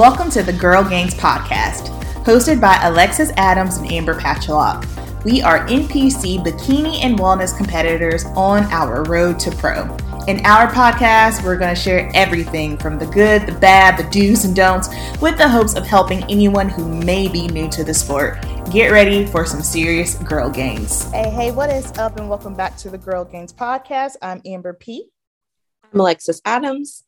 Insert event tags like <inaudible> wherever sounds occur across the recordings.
Welcome to the Girl Gainz podcast, hosted by Alexis Adams and Amber Pacholok. We are NPC bikini and wellness competitors on our road to pro. In our podcast, we're going to share everything from the good, the bad, the do's and don'ts, with the hopes of helping anyone who may be new to the sport. Get ready for some serious girl gangs. Hey, hey, what is up? And welcome back to the Girl Gainz podcast. I'm Amber P. I'm Alexis Adams.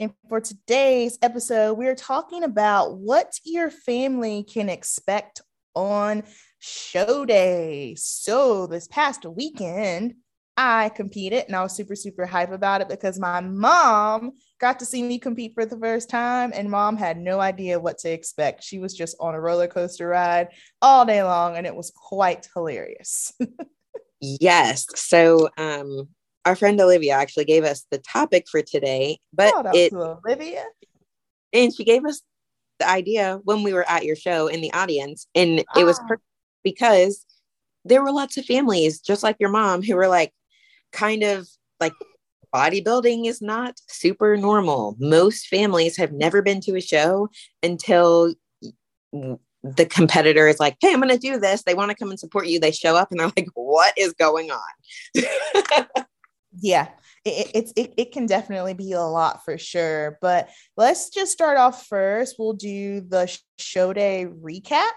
And for today's episode, we're talking about what your family can expect on show day. So, this past weekend, I competed and I was super, super hype about it because my mom got to see me compete for the first time, and mom had no idea what to expect. She was just on a roller coaster ride all day long, and it was quite hilarious. <laughs> yes. So, um, our friend Olivia actually gave us the topic for today, but it Olivia and she gave us the idea when we were at your show in the audience, and it was ah. because there were lots of families just like your mom who were like kind of like bodybuilding is not super normal. Most families have never been to a show until the competitor is like, Hey, I'm going to do this. They want to come and support you. They show up and they're like, What is going on? <laughs> yeah it, it's it, it can definitely be a lot for sure but let's just start off first. We'll do the show day recap.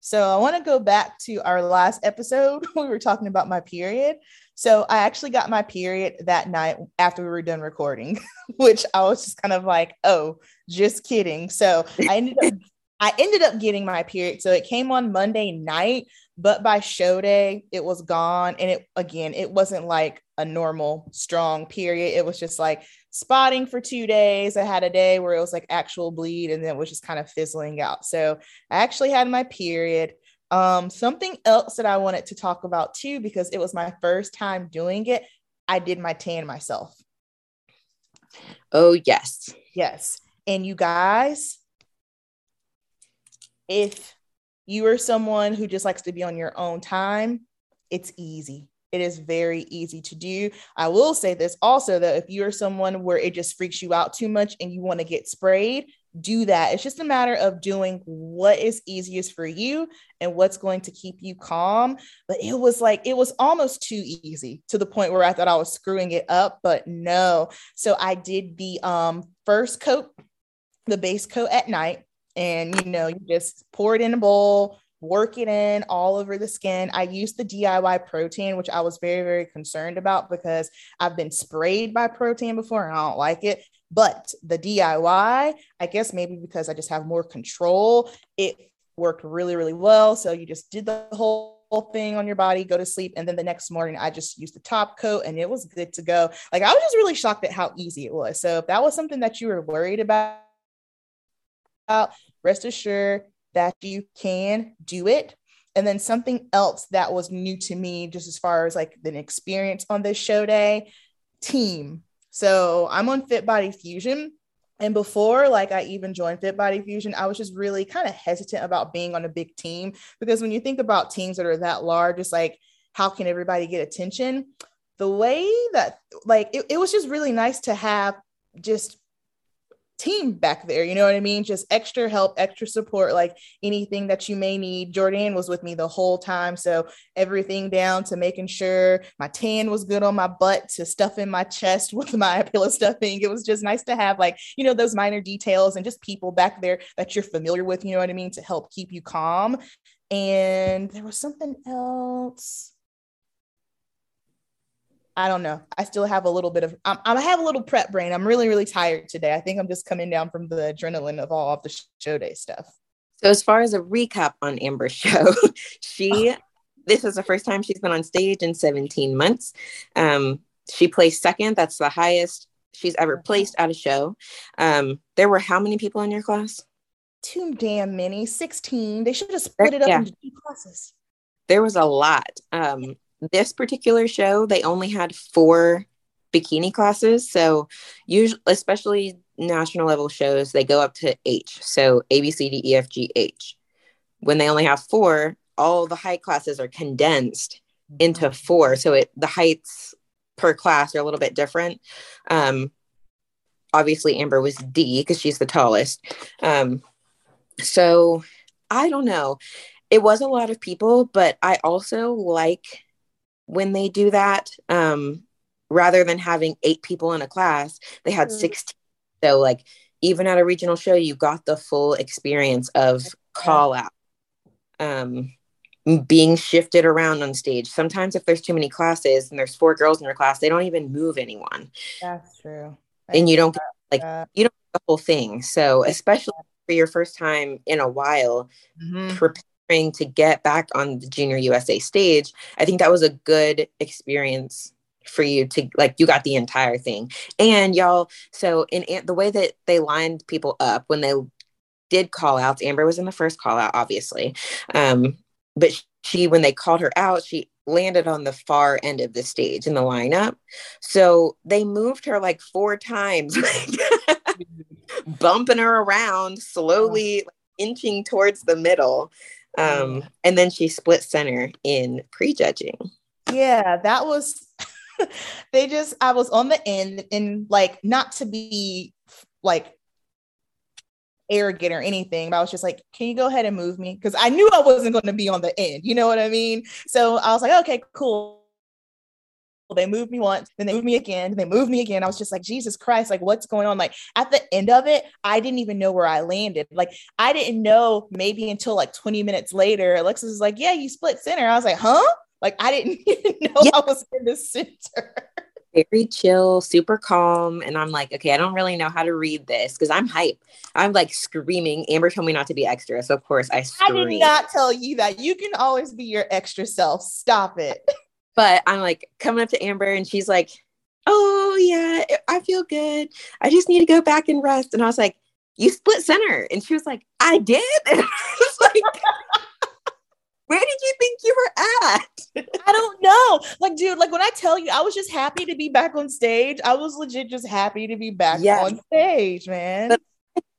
So i want to go back to our last episode <laughs> we were talking about my period. So i actually got my period that night after we were done recording <laughs> which i was just kind of like oh just kidding. So i ended up <laughs> I ended up getting my period. So it came on Monday night, but by show day, it was gone. And it, again, it wasn't like a normal strong period. It was just like spotting for two days. I had a day where it was like actual bleed and then it was just kind of fizzling out. So I actually had my period. Um, something else that I wanted to talk about too, because it was my first time doing it, I did my tan myself. Oh, yes. Yes. And you guys, if you are someone who just likes to be on your own time, it's easy. It is very easy to do. I will say this also though, if you're someone where it just freaks you out too much and you want to get sprayed, do that. It's just a matter of doing what is easiest for you and what's going to keep you calm. But it was like, it was almost too easy to the point where I thought I was screwing it up, but no. So I did the um, first coat, the base coat at night and you know you just pour it in a bowl work it in all over the skin i use the diy Pro Tan which i was very very concerned about because i've been sprayed by Pro Tan before and i don't like it but the diy i guess maybe because i just have more control it worked really really well so you just did the whole thing on your body, go to sleep. And then the next morning, I just used the top coat and it was good to go. Like I was just really shocked at how easy it was. So if that was something that you were worried about, rest assured that you can do it. And then something else that was new to me, just as far as like the experience on this show day, team. So I'm on Fit Body Fusion. And before, like I even joined Fit Body Fusion, I was just really kind of hesitant about being on a big team because when you think about teams that are that large, it's like, how can everybody get attention? The way that, like, it, it was just really nice to have just team back there. You know what I mean? Just extra help, extra support, like anything that you may need. Jordan was with me the whole time. So everything down to making sure my tan was good on my butt to stuff in my chest <laughs> with my pillow stuffing. It was just nice to have like, you know, those minor details and just people back there that you're familiar with, you know what I mean, to help keep you calm. And there was something else. I don't know. I still have a little bit of, I'm, I have a little prep brain. I'm really, really tired today. I think I'm just coming down from the adrenaline of all of the show day stuff. So, as far as a recap on Amber's show, <laughs> she, <sighs> this is the first time she's been on stage in 17 months. Um, she placed second. That's the highest she's ever placed at a show. Um, there were how many people in your class? Too damn many, 16. They should have split it up yeah. into two classes. There was a lot. Um, this particular show, they only had four bikini classes. So usually, especially national level shows, they go up to H. So A, B, C, D, E, F, G, H. When they only have four, all the height classes are condensed into four. So it the heights per class are a little bit different. Um, obviously Amber was D because she's the tallest. Um, so I don't know. It was a lot of people, but I also like when they do that. Um, rather than having eight people in a class, they had mm-hmm. 16. So like even at a regional show, you got the full experience of call out. Um, being shifted around on stage. Sometimes if there's too many classes and there's four girls in your class, they don't even move anyone. That's true. I and you don't get, like you don't get the whole thing. So especially for your first time in a while, mm-hmm. preparing to get back on the Junior USA stage, I think that was a good experience for you to like you got the entire thing. And y'all so in the way that they lined people up when they did call outs amber was in the first call out obviously um but she when they called her out she landed on the far end of the stage in the lineup. So they moved her like four times <laughs> bumping her around slowly inching towards the middle um and then she split center in prejudging yeah that was <laughs> they just i was on the end and like not to be like arrogant or anything, but I was just like, can you go ahead and move me? Because I knew I wasn't going to be on the end. You know what I mean? So I was like, okay, cool. They moved me once, then they moved me again, they moved me again. I was just like, Jesus Christ, like what's going on? Like at the end of it, I didn't even know where I landed. Like I didn't know maybe until like 20 minutes later. Alexis was like, Yeah, you split center. I was like, huh? Like I didn't <laughs> even know yeah. I was in the center very chill, super calm. And I'm like, okay, I don't really know how to read this because I'm hype. I'm like screaming. Amber told me not to be extra. So of course I scream. I did not tell you that. You can always be your extra self. Stop it. <laughs> But I'm like coming up to Amber and she's like, oh yeah, I feel good. I just need to go back and rest. And I was like, you split center. And she was like, I did. <laughs> And I was like, where did you think you were at? <laughs> I don't know. Like, dude, like when I tell you, I was just happy to be back on stage. I was legit just happy to be back yes. on stage, man.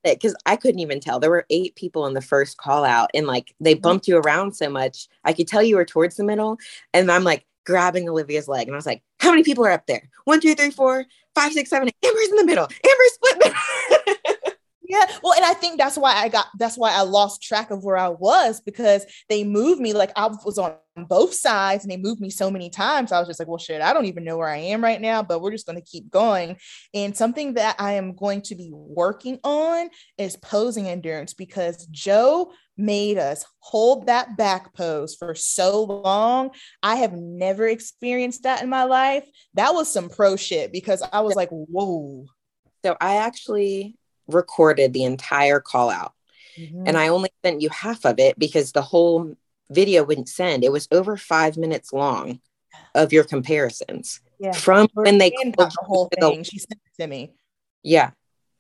Because I couldn't even tell. There were eight people in the first call out, and like they mm-hmm. bumped you around so much. I could tell you were towards the middle. And I'm like grabbing Olivia's leg, and I was like, How many people are up there? One, two, three, four, five, six, seven. Amber's in the middle. Amber's split. <laughs> Yeah, well, and I think that's why I got that's why I lost track of where I was because they moved me like I was on both sides and they moved me so many times. I was just like, well, shit, I don't even know where I am right now, but we're just going to keep going. And something that I am going to be working on is posing endurance because Joe made us hold that back pose for so long. I have never experienced that in my life. That was some pro shit because I was like, whoa. So I actually recorded the entire call out. Mm-hmm. And I only sent you half of it because the whole video wouldn't send. It was over five minutes long of your comparisons yeah. from when they the whole thing. She sent it to me. Yeah.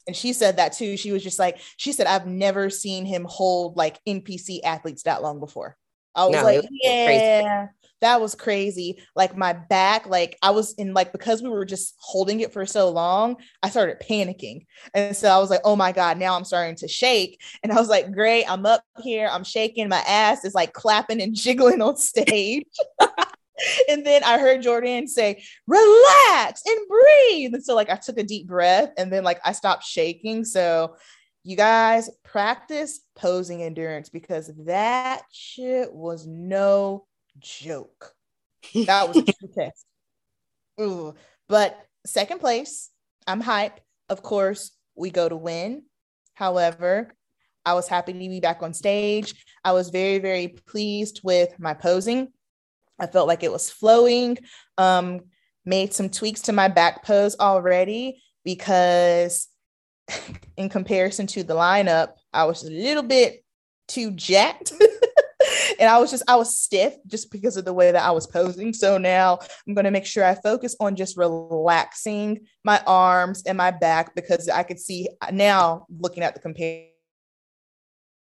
And she said that too. She was just like, she said, I've never seen him hold like NPC athletes that long before. I was no, like, was yeah. Crazy that was crazy. Like my back, like I was in like because we were just holding it for so long, I started panicking. And so I was like, oh my God, now I'm starting to shake. And I was like, great, I'm up here, I'm shaking, my ass is like clapping and jiggling on <laughs> stage. <laughs> and then I heard Jordan say, relax and breathe. And so like I took a deep breath and then like I stopped shaking. So you guys practice posing endurance because that shit was no joke. That was a <laughs> true test. Ooh. But second place, I'm hype. Of course, we go to win. However, I was happy to be back on stage. I was very, very pleased with my posing. I felt like it was flowing. Um, made some tweaks to my back pose already because, <laughs> in comparison to the lineup, I was a little bit too jacked. <laughs> and I was just, I was stiff just because of the way that I was posing. So now I'm going to make sure I focus on just relaxing my arms and my back because I could see now looking at the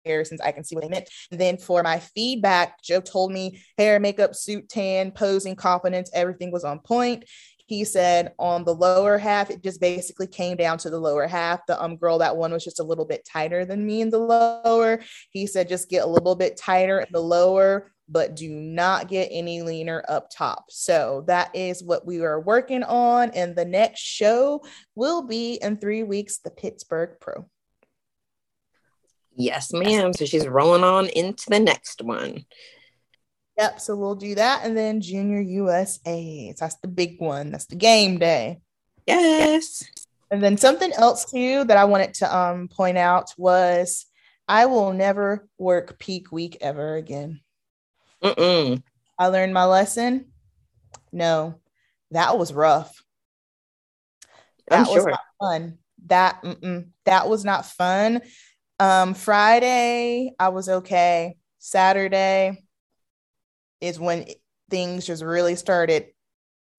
comparisons, I can see what they meant. Then for my feedback, Joe told me hair, makeup, suit, tan, posing, confidence, everything was on point he said on the lower half, it just basically came down to the lower half. The um girl that one was just a little bit tighter than me in the lower. He said just get a little bit tighter in the lower, but do not get any leaner up top. So that is what we are working on. And the next show will be in three weeks, the Pittsburgh Pro. Yes, ma'am. So she's rolling on into the next one. Yep. So we'll do that. And then Junior USA. That's the big one. That's the game day. Yes. And then something else too that I wanted to um, point out was I will never work peak week ever again. Mm-mm. I learned my lesson. No, that was rough. That I'm was sure. not fun. That that was not fun. Um, Friday, I was okay. Saturday is when things just really started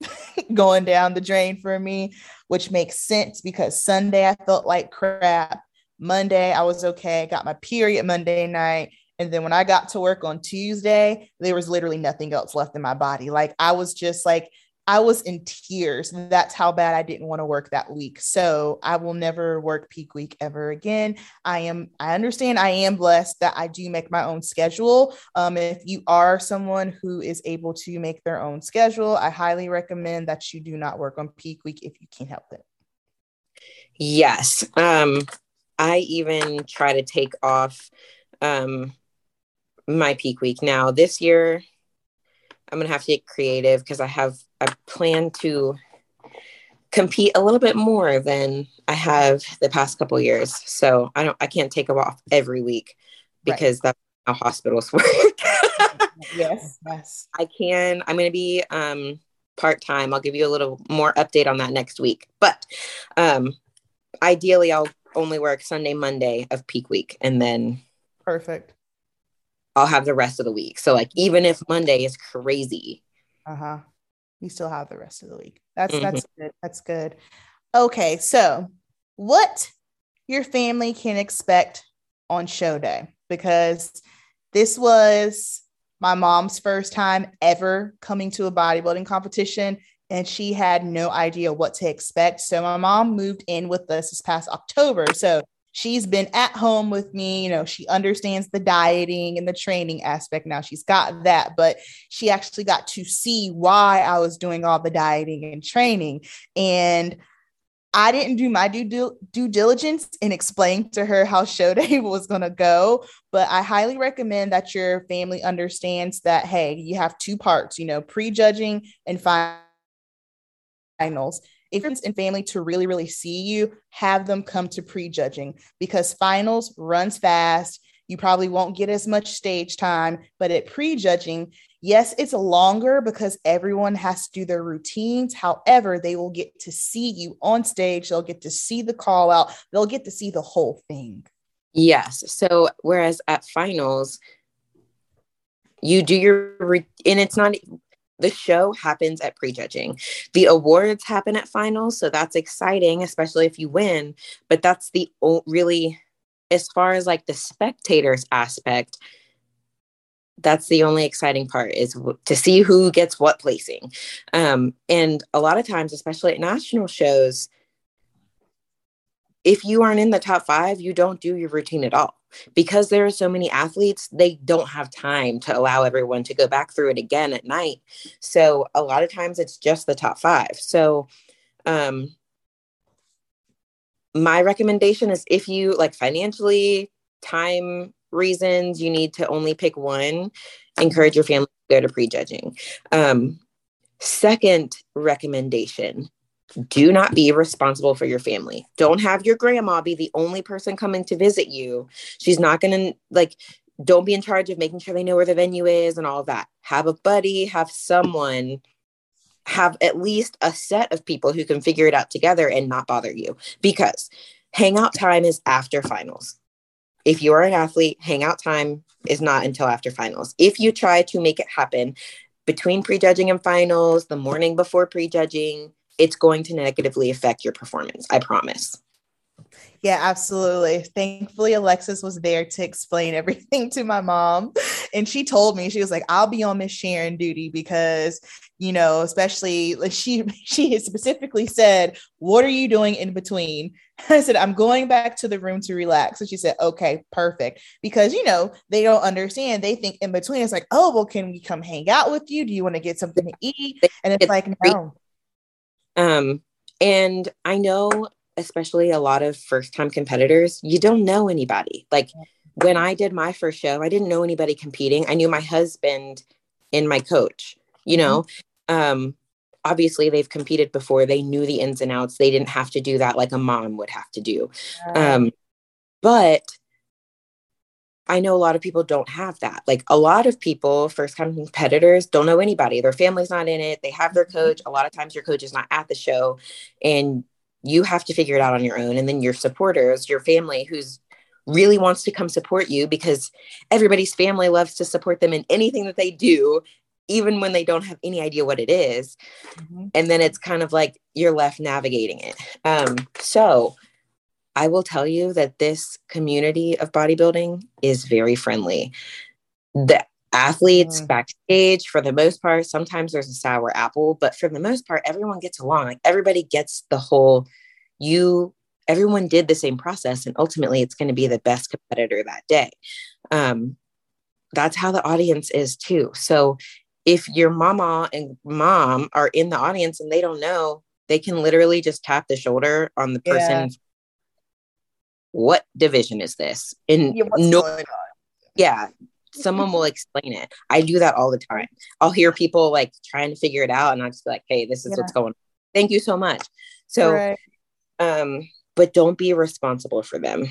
<laughs> going down the drain for me, which makes sense because Sunday I felt like crap. Monday I was okay. Got my period Monday night. And then when I got to work on Tuesday, there was literally nothing else left in my body. Like I was just like, I was in tears. That's how bad I didn't want to work that week. So I will never work peak week ever again. I am, I understand I am blessed that I do make my own schedule. Um, if you are someone who is able to make their own schedule, I highly recommend that you do not work on peak week if you can help it. Yes. Um, I even try to take off um, my peak week now. This year, I'm gonna have to get creative because I have I plan to compete a little bit more than I have the past couple years. So I don't I can't take them off every week because right. that's how hospitals <laughs> work. yes, yes. I can. I'm gonna be um part time. I'll give you a little more update on that next week. But um ideally I'll only work Sunday, Monday of peak week and then perfect. I'll have the rest of the week. So like even if Monday is crazy. Uh-huh. You still have the rest of the week. That's mm-hmm. that's good. That's good. Okay, so what your family can expect on show day because this was my mom's first time ever coming to a bodybuilding competition and she had no idea what to expect. So my mom moved in with us this past October. So she's been at home with me. You know, she understands the dieting and the training aspect now. She's got that, but she actually got to see why I was doing all the dieting and training. And I didn't do my due, due diligence and explain to her how show <laughs> day was going to go. But I highly recommend that your family understands that, hey, you have two parts, you know, prejudging and finals friends and family to really, really see you, have them come to prejudging because finals runs fast. You probably won't get as much stage time, but at prejudging, yes, it's longer because everyone has to do their routines. However, they will get to see you on stage. They'll get to see the call out. They'll get to see the whole thing. Yes. So, whereas at finals, you do your, and it's not the show happens at prejudging. The awards happen at finals, so that's exciting, especially if you win. But that's the really, as far as like the spectators aspect, that's the only exciting part is to see who gets what placing. Um, and a lot of times, especially at national shows, if you aren't in the top five, you don't do your routine at all because there are so many athletes, they don't have time to allow everyone to go back through it again at night. So a lot of times it's just the top five. So, um, my recommendation is if you like financially, time reasons, you need to only pick one, encourage your family to go to prejudging. Um, second recommendation do not be responsible for your family. Don't have your grandma be the only person coming to visit you. She's not going to like don't be in charge of making sure they know where the venue is and all of that. Have a buddy, have someone have at least a set of people who can figure it out together and not bother you because hangout time is after finals. If you are an athlete, hangout time is not until after finals. If you try to make it happen between prejudging and finals, the morning before prejudging, it's going to negatively affect your performance. I promise. Yeah, absolutely. Thankfully, Alexis was there to explain <laughs> everything to my mom. and she told me she was like, "I'll be on Miss Sharon duty because you know, especially like she <laughs> she specifically said, "What are you doing in between?" <laughs> I said, "I'm going back to the room to relax." And she said, "Okay, perfect." Because you know they don't understand. They think in between it's like, "Oh, well, can we come hang out with you? Do you want to get something to eat?" And it's like, no. Um, and I know, especially a lot of first time competitors, you don't know anybody. Like when I did my first show, I didn't know anybody competing. I knew my husband and my coach, you know. Mm-hmm. Um, obviously they've competed before. They knew the ins and outs. They didn't have to do that like a mom would have to do. Um, but I know a lot of people don't have that. Like a lot of people, first time competitors, don't know anybody. Their family's not in it. They have their mm-hmm. coach. A lot of times your coach is not at the show and you have to figure it out on your own. And then your supporters, your family who's really wants to come support you because everybody's family loves to support them in anything that they do even when they don't have any idea what it is. Mm-hmm. and then it's kind of like you're left navigating it um, so i will tell you that this community of bodybuilding is very friendly the athletes mm. backstage for the most part sometimes there's a sour apple but for the most part everyone gets along like everybody gets the whole you everyone did the same process and ultimately it's going to be the best competitor that day um, that's how the audience is too so if your mama and mom are in the audience and they don't know they can literally just tap the shoulder on the person yeah. What division is this and yeah, no yeah someone will explain it i do that all the time i'll hear people like trying to figure it out and i'll just be like hey this is yeah. what's going on thank you so much so right. um but don't be responsible for them.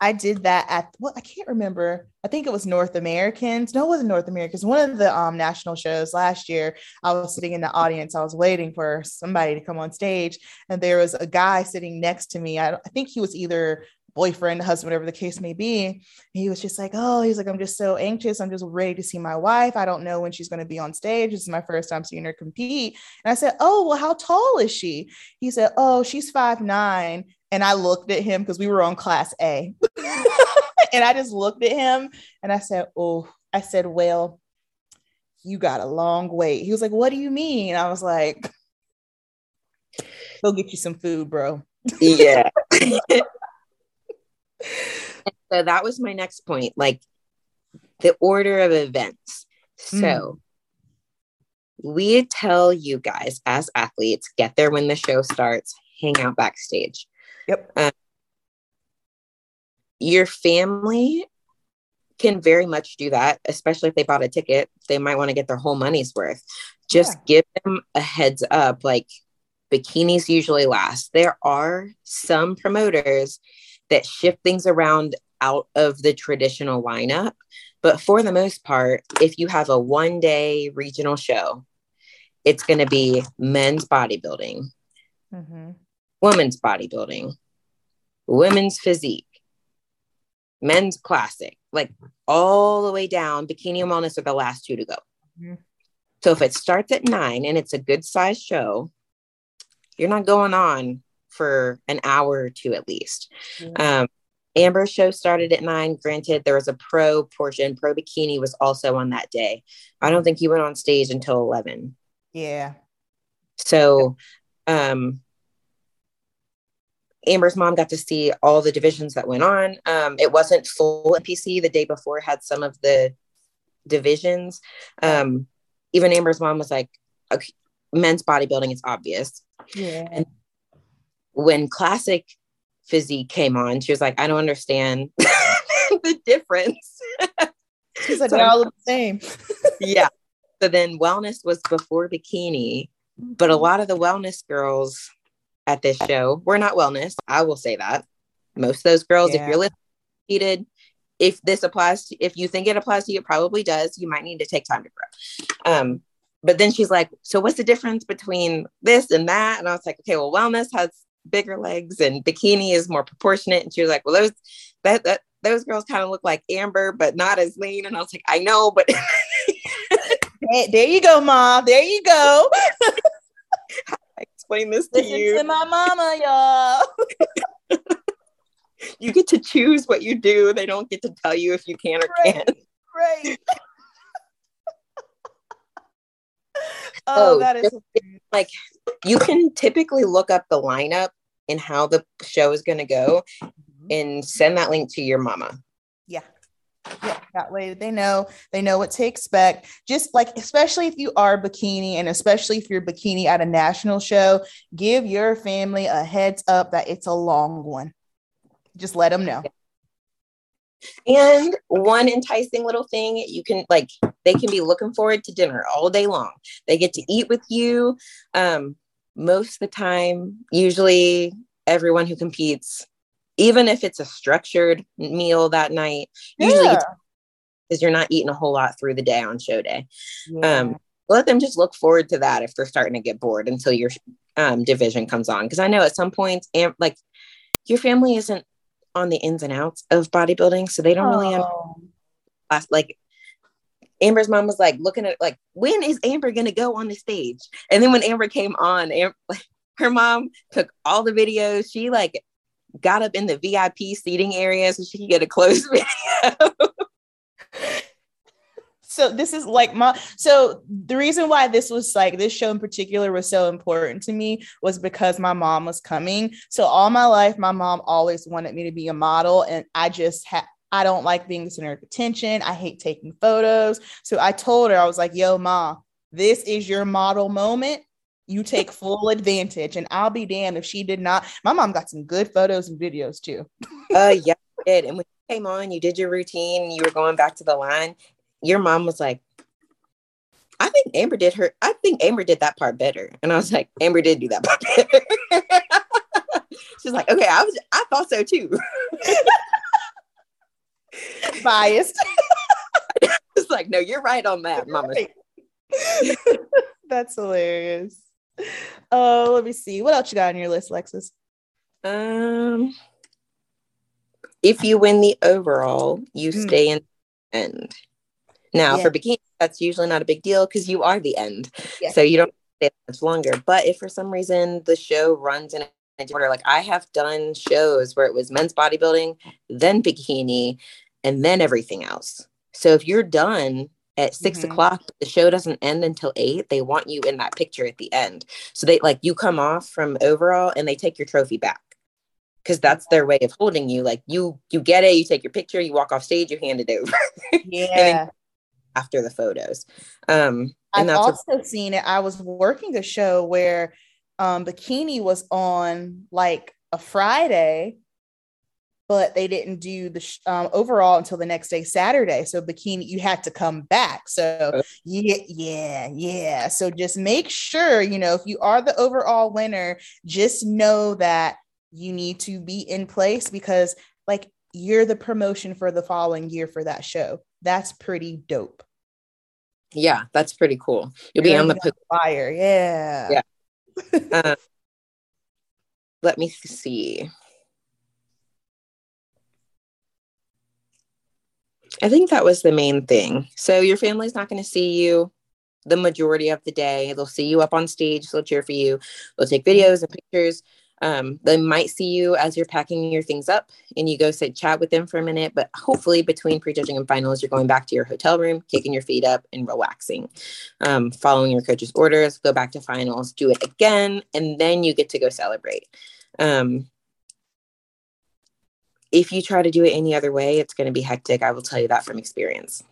I did that at well, I can't remember. I think it was North Americans. No, it wasn't North Americans. One of the um national shows last year. I was sitting in the audience. I was waiting for somebody to come on stage, and there was a guy sitting next to me. I, I think he was either boyfriend, husband, whatever the case may be. He was just like, Oh, he's like, I'm just so anxious. I'm just ready to see my wife. I don't know when she's going to be on stage. This is my first time seeing her compete. And I said, Oh, well, how tall is she? He said, Oh, she's five nine and I looked at him because we were on class A. <laughs> and I just looked at him and I said, Oh, I said, Well, you got a long wait. He was like, What do you mean? I was like, Go get you some food, bro. Yeah. <laughs> so that was my next point like the order of events. So mm. we tell you guys as athletes, get there when the show starts, hang out backstage. Yep. Um, your family can very much do that, especially if they bought a ticket. They might want to get their whole money's worth. Just yeah. give them a heads up. Like bikinis usually last. There are some promoters that shift things around out of the traditional lineup. But for the most part, if you have a one day regional show, it's going to be men's bodybuilding, mm-hmm women's bodybuilding, women's physique, men's classic, like all the way down. Bikini and wellness are the last two to go. Mm-hmm. So if it starts at nine and it's a good size show, you're not going on for an hour or two at least. Mm-hmm. Um, Amber's show started at nine. Granted, there was a pro portion. Pro bikini was also on that day. I don't think he went on stage until 11. Yeah. So, um, Amber's mom got to see all the divisions that went on. Um, it wasn't full NPC. The day before had some of the divisions. Um, even Amber's mom was like, okay, men's bodybuilding is obvious. Yeah. And when classic physique came on, she was like, I don't understand <laughs> the difference. <laughs> She's like, so, they're all the same. <laughs> yeah. So then wellness was before bikini, but a mm-hmm. lot of the wellness girls at this show. We're not wellness. I will say that. Most of those girls, yeah. if you're listening, if this applies, to, if you think it applies to you, it probably does. You might need to take time to grow. Um, but then she's like, so what's the difference between this and that? And I was like, okay, well, wellness has bigger legs and bikini is more proportionate. And she was like, well, those that that those girls kind of look like Amber, but not as lean. And I was like, I know, but <laughs> there you go, mom. There you go. <laughs> I explain this to Listen you. To my mama, y'all. <laughs> you get to choose what you do. They don't get to tell you if you can or right, can't. Right. oh, oh, that is like you can typically look up the lineup and how the show is going to go mm-hmm. and send that link to your mama. Yeah. Yeah, that way they know they know what to expect. Just like especially if you are bikini and especially if you're bikini at a national show, give your family a heads up that it's a long one. Just let them know. And one enticing little thing you can like they can be looking forward to dinner all day long. They get to eat with you. Um, most of the time, usually everyone who competes, even if it's a structured meal that night, yeah. usually because you're not eating a whole lot through the day on show day. Yeah. Um, let them just look forward to that if they're starting to get bored until your um, division comes on. Because I know at some points, and like your family isn't on the ins and outs of bodybuilding, so they don't oh. really have like Amber's mom was like looking at like when is Amber gonna go on the stage? And then when Amber came on, Amber, like, her mom took all the videos. She like got up in the VIP seating area so she could get a close <laughs> video. so this is like my so the reason why this was like this show in particular was so important to me was because my mom was coming so all my life my mom always wanted me to be a model and i just had I don't like being the center of attention. I hate taking photos. So I told her, I was like, yo, ma, this is your model moment. You take <laughs> full advantage. And I'll be damned if she did not. My mom got some good photos and videos too. uh <laughs> yeah, did. And when you came on, you did your routine, you were going back to the line. Your mom was like, I think Amber did her, I think Amber did that part better. And I was like, Amber did do that part better. <laughs> She's like, okay, I was I thought so too. <laughs> biased. <laughs> it's like, no, you're right on that, mama. <laughs> That's hilarious. Oh, let me see. What else you got on your list, Lexus? Um, if you win the overall, you mm. stay in the end. Now, yeah. for bikini, that's usually not a big deal because you are the end, yeah. so you don't stay much longer. But if for some reason the show runs in order, like I have done shows where it was men's bodybuilding, then bikini, and then everything else. So if you're done at 6 mm-hmm. o'clock, the show doesn't end until eight. They want you in that picture at the end. So they like you come off from overall and they take your trophy back because that's their way of holding you. Like you, you get it, you take your picture, you walk off stage, you hand it over. <laughs> Yeah. after the photos. Um, I've also what- seen it. I was working a show where um, bikini was on like a Friday but they didn't do the sh- um, overall until the next day, Saturday. So bikini, you had to come back. So yeah, yeah, yeah. So just make sure, you know, if you are the overall winner, just know that you need to be in place because like you're the promotion for the following year for that show. That's pretty dope. Yeah, that's pretty cool. You'll you're be on the fire. Yeah. Yeah. <laughs> uh, let me see. I think that was the main thing. So your family's not going to see you the majority of the day. They'll see you up on stage, they'll cheer for you, they'll take videos and pictures. Um, they might see you as you're packing your things up and you go sit chat with them for a minute. But hopefully, between prejudging and finals, you're going back to your hotel room, kicking your feet up, and relaxing, um, following your coach's orders. Go back to finals, do it again, and then you get to go celebrate. Um, if you try to do it any other way, it's going to be hectic. I will tell you that from experience.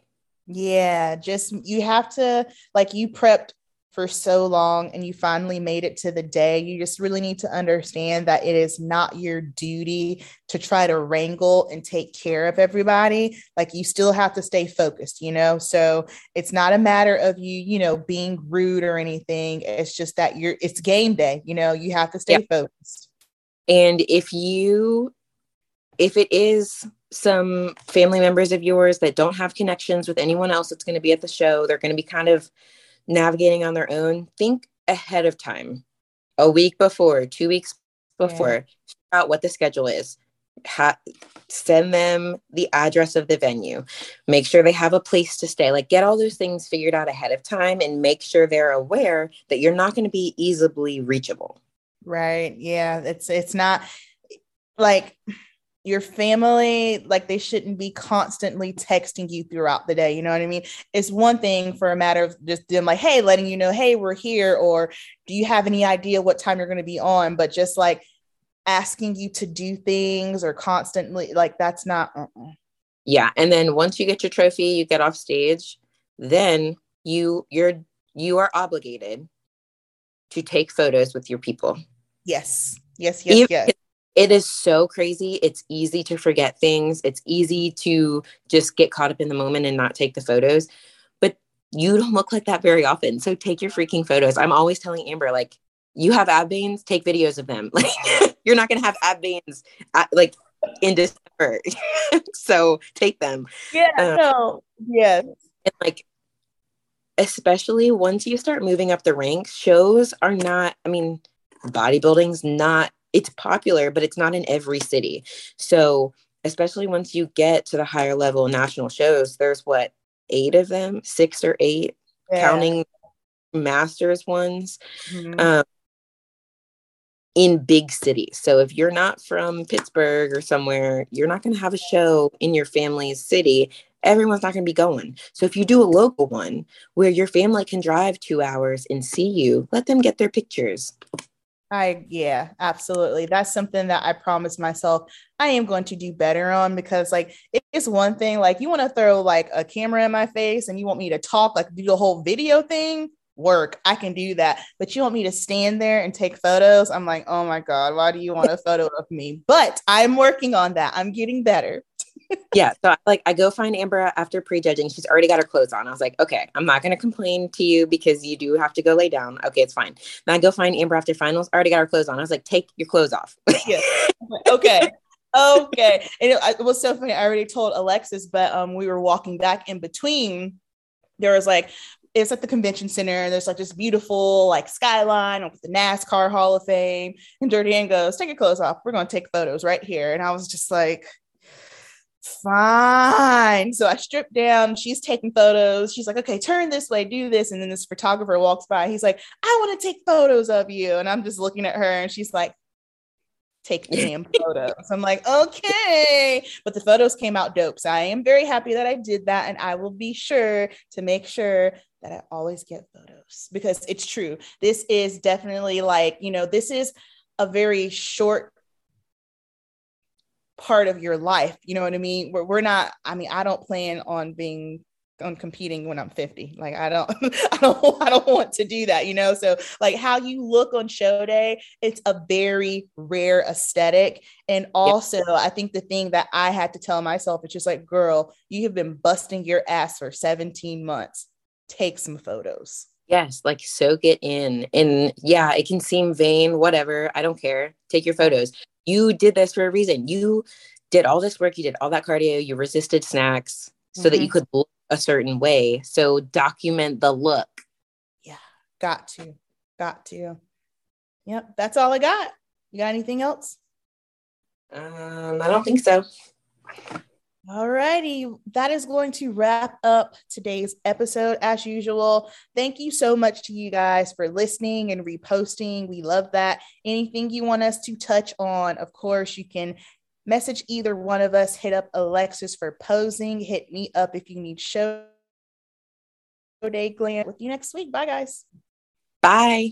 Yeah, just you have to like you prepped for so long and you finally made it to the day. You just really need to understand that it is not your duty to try to wrangle and take care of everybody. Like you still have to stay focused, you know? So it's not a matter of you, you know, being rude or anything. It's just that you're it's game day, you know, you have to stay yeah. focused. And if you if it is some family members of yours that don't have connections with anyone else that's going to be at the show, they're going to be kind of navigating on their own. Think ahead of time, a week before, two weeks before, yeah. out what the schedule is. Ha- send them the address of the venue. Make sure they have a place to stay. Like, get all those things figured out ahead of time and make sure they're aware that you're not going to be easily reachable. Right. Yeah. It's, it's not like, your family like they shouldn't be constantly texting you throughout the day you know what i mean? It's one thing for a matter of just them like hey letting you know hey we're here or do you have any idea what time you're going to be on? But just like asking you to do things or constantly like that's not uh-uh. yeah and then once you get your trophy you get off stage then you you're you are obligated to take photos with your people. Yes. Yes yes Even yes it is so crazy. It's easy to forget things. It's easy to just get caught up in the moment and not take the photos. But you don't look like that very often. So take your freaking photos. I'm always telling Amber, like, you have ab veins, take videos of them. <laughs> Like, you're not going to have ab veins at, like in December. <laughs> so take them. Yeah, um, no, yes. And like, especially once you start moving up the ranks, shows are not, I mean, bodybuilding's not it's popular, but it's not in every city. So, especially once you get to the higher level national shows, there's what, eight of them, six or eight, yeah. counting masters ones. Mm-hmm. Um, in big cities. So if you're not from Pittsburgh or somewhere, you're not going to have a show in your family's city. Everyone's not going to be going. So if you do a local one where your family can drive two hours and see you, let them get their pictures. I yeah, absolutely. That's something that I promised myself I am going to do better on because like it's one thing like you want to throw like a camera in my face and you want me to talk like do the whole video thing work I can do that. But you want me to stand there and take photos I'm like oh my god why do you want a photo of me? But I'm working on that. I'm getting better yeah. So like I go find Amber after prejudging. She's already got her clothes on. I was like, okay, I'm not gonna complain to you because you do have to go lay down. Okay, it's fine. Then I go find Amber after finals, already got her clothes on. I was like, take your clothes off. <laughs> yeah. <laughs> Okay. okay. And it, it was so funny. I already told Alexis, but um we were walking back in between. There was like it's at the convention center and there's like this beautiful like skyline with the NASCAR Hall of Fame. And Jordan goes, take your clothes off. We're gonna take photos right here. And I was just like, fine. So I stripped down. She's taking photos. She's like, okay, turn this way, do this. And then this photographer walks by. He's like, I want to take photos of you. And I'm just looking at her and she's like, take the damn <laughs> photos. I'm like, okay. But the photos came out dope. So I am very happy that I did that. And I will be sure to make sure that I always get photos because it's true. This is definitely like, you know, this is a very short part of your life. You know what I mean? We're, we're not, I mean, I don't plan on being on competing when I'm 50. Like I don't <laughs> I don't I don't want to do that, you know? So like how you look on show day, it's a very rare aesthetic. And also. I think the thing that I had to tell myself it's just like, girl, you have been busting your ass for 17 months. Take some photos. Yes, like soak it in. And yeah, it can seem vain, whatever. I don't care. Take your photos you did this for a reason. You did all this work, you did all that cardio, you resisted snacks so mm-hmm. that you mm-hmm. could look a certain way. So document the look. Yeah, got to. Got to. Yep, that's all I got. You got anything else? Um, I don't think so. All righty. That is going to wrap up today's episode as usual. Thank you so much to you guys for listening and reposting. We love that. Anything you want us to touch on, of course, you can message either one of us, hit up Alexis for posing, hit me up if you need show day glam with you next week. Bye, guys. Bye.